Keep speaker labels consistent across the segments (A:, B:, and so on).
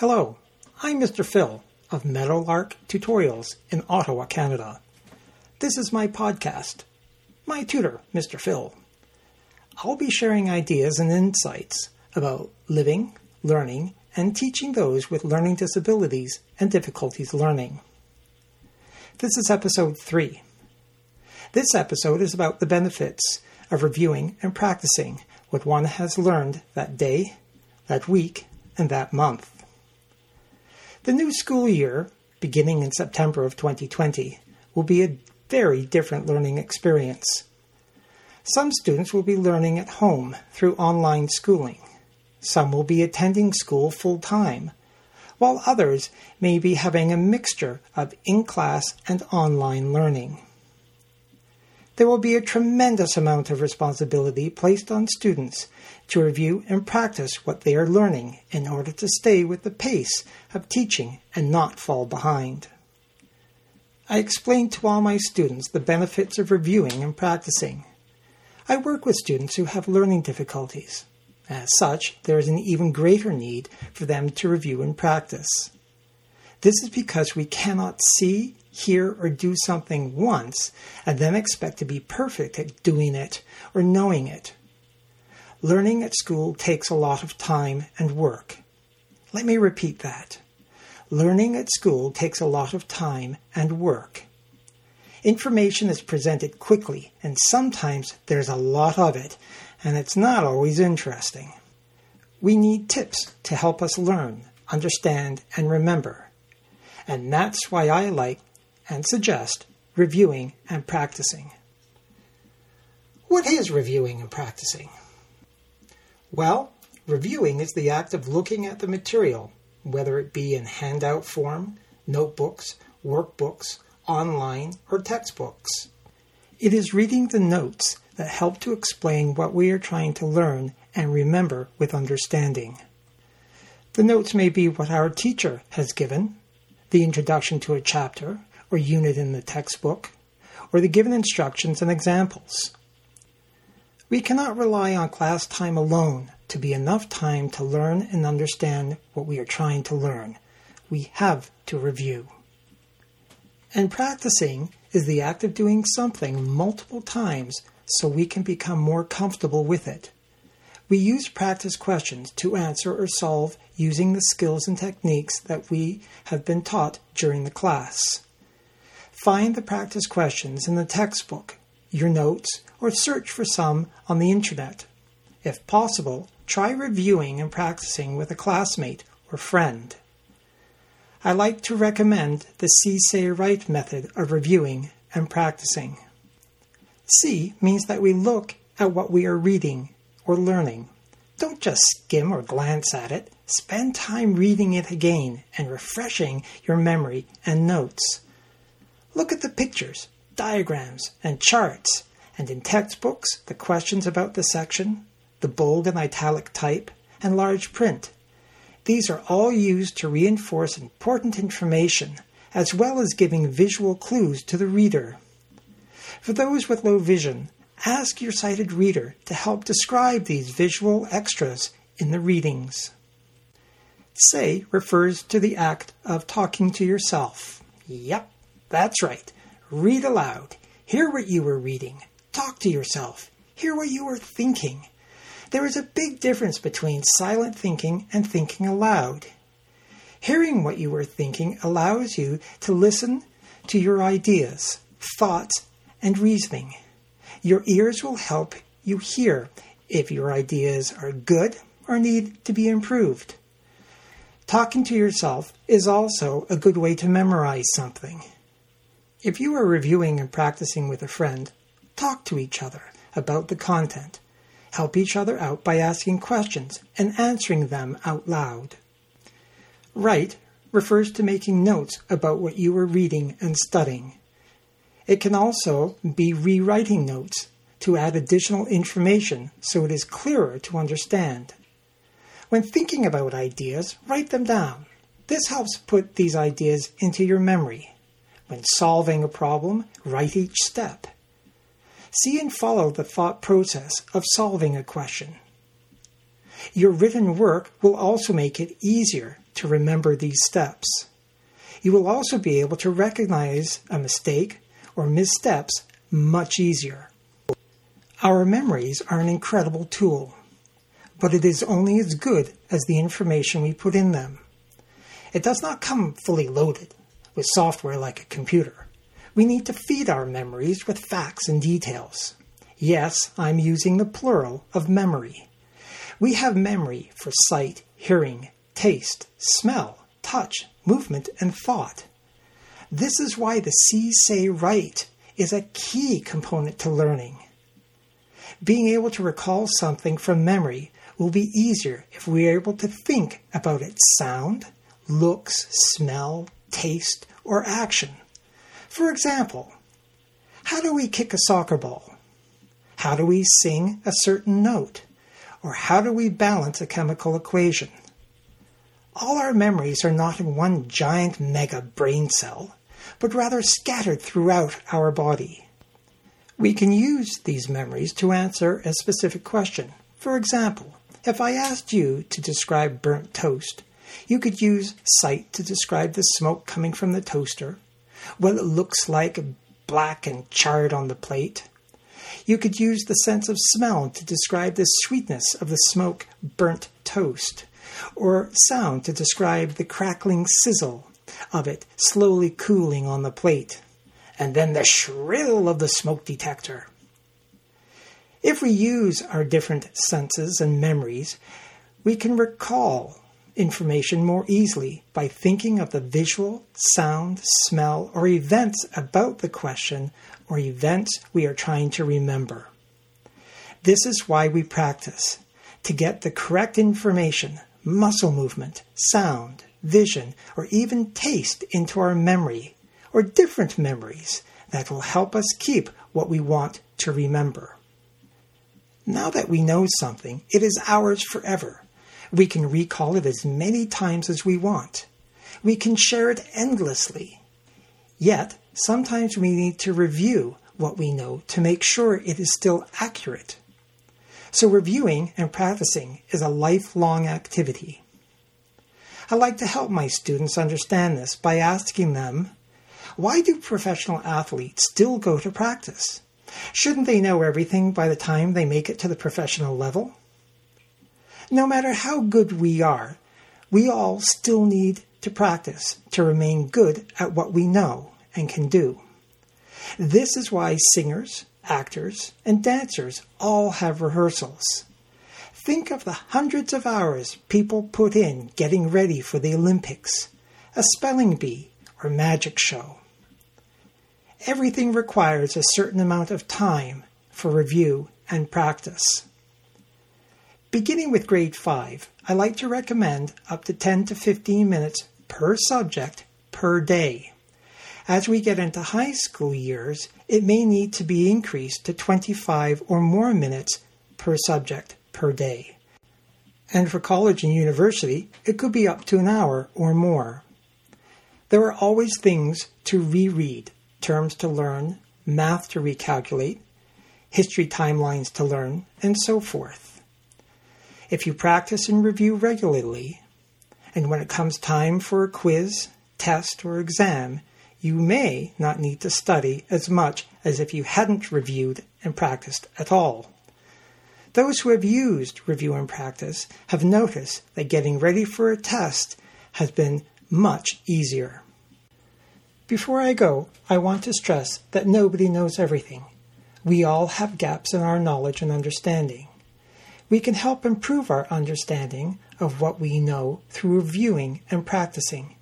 A: Hello, I'm Mr. Phil of Meadowlark Tutorials in Ottawa, Canada. This is my podcast, my tutor, Mr. Phil. I'll be sharing ideas and insights about living, learning, and teaching those with learning disabilities and difficulties learning. This is episode 3. This episode is about the benefits of reviewing and practicing what one has learned that day, that week, and that month. The new school year, beginning in September of 2020, will be a very different learning experience. Some students will be learning at home through online schooling. Some will be attending school full time, while others may be having a mixture of in class and online learning. There will be a tremendous amount of responsibility placed on students to review and practice what they are learning in order to stay with the pace of teaching and not fall behind. I explain to all my students the benefits of reviewing and practicing. I work with students who have learning difficulties. As such, there is an even greater need for them to review and practice. This is because we cannot see, hear, or do something once and then expect to be perfect at doing it or knowing it. Learning at school takes a lot of time and work. Let me repeat that. Learning at school takes a lot of time and work. Information is presented quickly, and sometimes there's a lot of it, and it's not always interesting. We need tips to help us learn, understand, and remember. And that's why I like and suggest reviewing and practicing. What is reviewing and practicing? Well, reviewing is the act of looking at the material, whether it be in handout form, notebooks, workbooks, online, or textbooks. It is reading the notes that help to explain what we are trying to learn and remember with understanding. The notes may be what our teacher has given, the introduction to a chapter or unit in the textbook, or the given instructions and examples. We cannot rely on class time alone to be enough time to learn and understand what we are trying to learn. We have to review. And practicing is the act of doing something multiple times so we can become more comfortable with it. We use practice questions to answer or solve using the skills and techniques that we have been taught during the class. Find the practice questions in the textbook your notes, or search for some on the internet. If possible, try reviewing and practicing with a classmate or friend. I like to recommend the See Say Write method of reviewing and practicing. See means that we look at what we are reading or learning. Don't just skim or glance at it. Spend time reading it again and refreshing your memory and notes. Look at the pictures diagrams, and charts, and in textbooks, the questions about the section, the bold and italic type, and large print. These are all used to reinforce important information, as well as giving visual clues to the reader. For those with low vision, ask your sighted reader to help describe these visual extras in the readings. Say refers to the act of talking to yourself. Yep, that's right. Read aloud. Hear what you were reading. Talk to yourself. Hear what you were thinking. There is a big difference between silent thinking and thinking aloud. Hearing what you were thinking allows you to listen to your ideas, thoughts, and reasoning. Your ears will help you hear if your ideas are good or need to be improved. Talking to yourself is also a good way to memorize something. If you are reviewing and practicing with a friend, talk to each other about the content. Help each other out by asking questions and answering them out loud. Write refers to making notes about what you are reading and studying. It can also be rewriting notes to add additional information so it is clearer to understand. When thinking about ideas, write them down. This helps put these ideas into your memory when solving a problem, write each step. See and follow the thought process of solving a question. Your written work will also make it easier to remember these steps. You will also be able to recognize a mistake or missteps much easier. Our memories are an incredible tool, but it is only as good as the information we put in them. It does not come fully loaded with software like a computer. We need to feed our memories with facts and details. Yes, I'm using the plural of memory. We have memory for sight, hearing, taste, smell, touch, movement, and thought. This is why the see, say, write is a key component to learning. Being able to recall something from memory will be easier if we are able to think about its sound, looks, smell, taste, or action. For example, how do we kick a soccer ball? How do we sing a certain note? Or how do we balance a chemical equation? All our memories are not in one giant mega brain cell, but rather scattered throughout our body. We can use these memories to answer a specific question. For example, if I asked you to describe burnt toast, you could use sight to describe the smoke coming from the toaster, what it looks like black and charred on the plate. You could use the sense of smell to describe the sweetness of the smoke burnt toast or sound to describe the crackling sizzle of it slowly cooling on the plate, and then the shrill of the smoke detector. If we use our different senses and memories, we can recall information more easily by thinking of the visual, sound, smell, or events about the question or events we are trying to remember. This is why we practice to get the correct information muscle movement, sound, vision, or even taste into our memory, or different memories that will help us keep what we want to remember. Now that we know something, it is ours forever. We can recall it as many times as we want. We can share it endlessly. Yet, sometimes we need to review what we know to make sure it is still accurate. So reviewing and practicing is a lifelong activity. I like to help my students understand this by asking them, why do professional athletes still go to practice? Shouldn't they know everything by the time they make it to the professional level? No matter how good we are, we all still need to practice to remain good at what we know and can do. This is why singers, actors, and dancers all have rehearsals. Think of the hundreds of hours people put in getting ready for the Olympics, a spelling bee, or magic show. Everything requires a certain amount of time for review and practice. Beginning with grade 5, I like to recommend up to 10 to 15 minutes per subject per day. As we get into high school years, it may need to be increased to 25 or more minutes per subject per day. And for college and university, it could be up to an hour or more. There are always things to reread, terms to learn, math to recalculate, history timelines to learn, and so forth. If you practice and review regularly, and when it comes time for a quiz, test, or exam, you may not need to study as much as if you hadn't reviewed and practiced at all. Those who have used review and practice have noticed that getting ready for a test has been much easier. Before I go, I want to stress that nobody knows everything. We all have gaps in our knowledge and understanding. We can help improve our understanding of what we know through reviewing and practicing.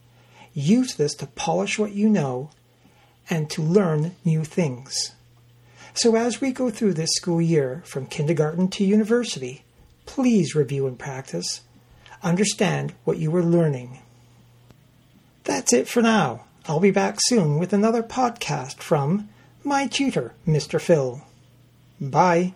A: Use this to polish what you know and to learn new things. So, as we go through this school year from kindergarten to university, please review and practice. Understand what you are learning. That's it for now. I'll be back soon with another podcast from my tutor, Mr. Phil. Bye.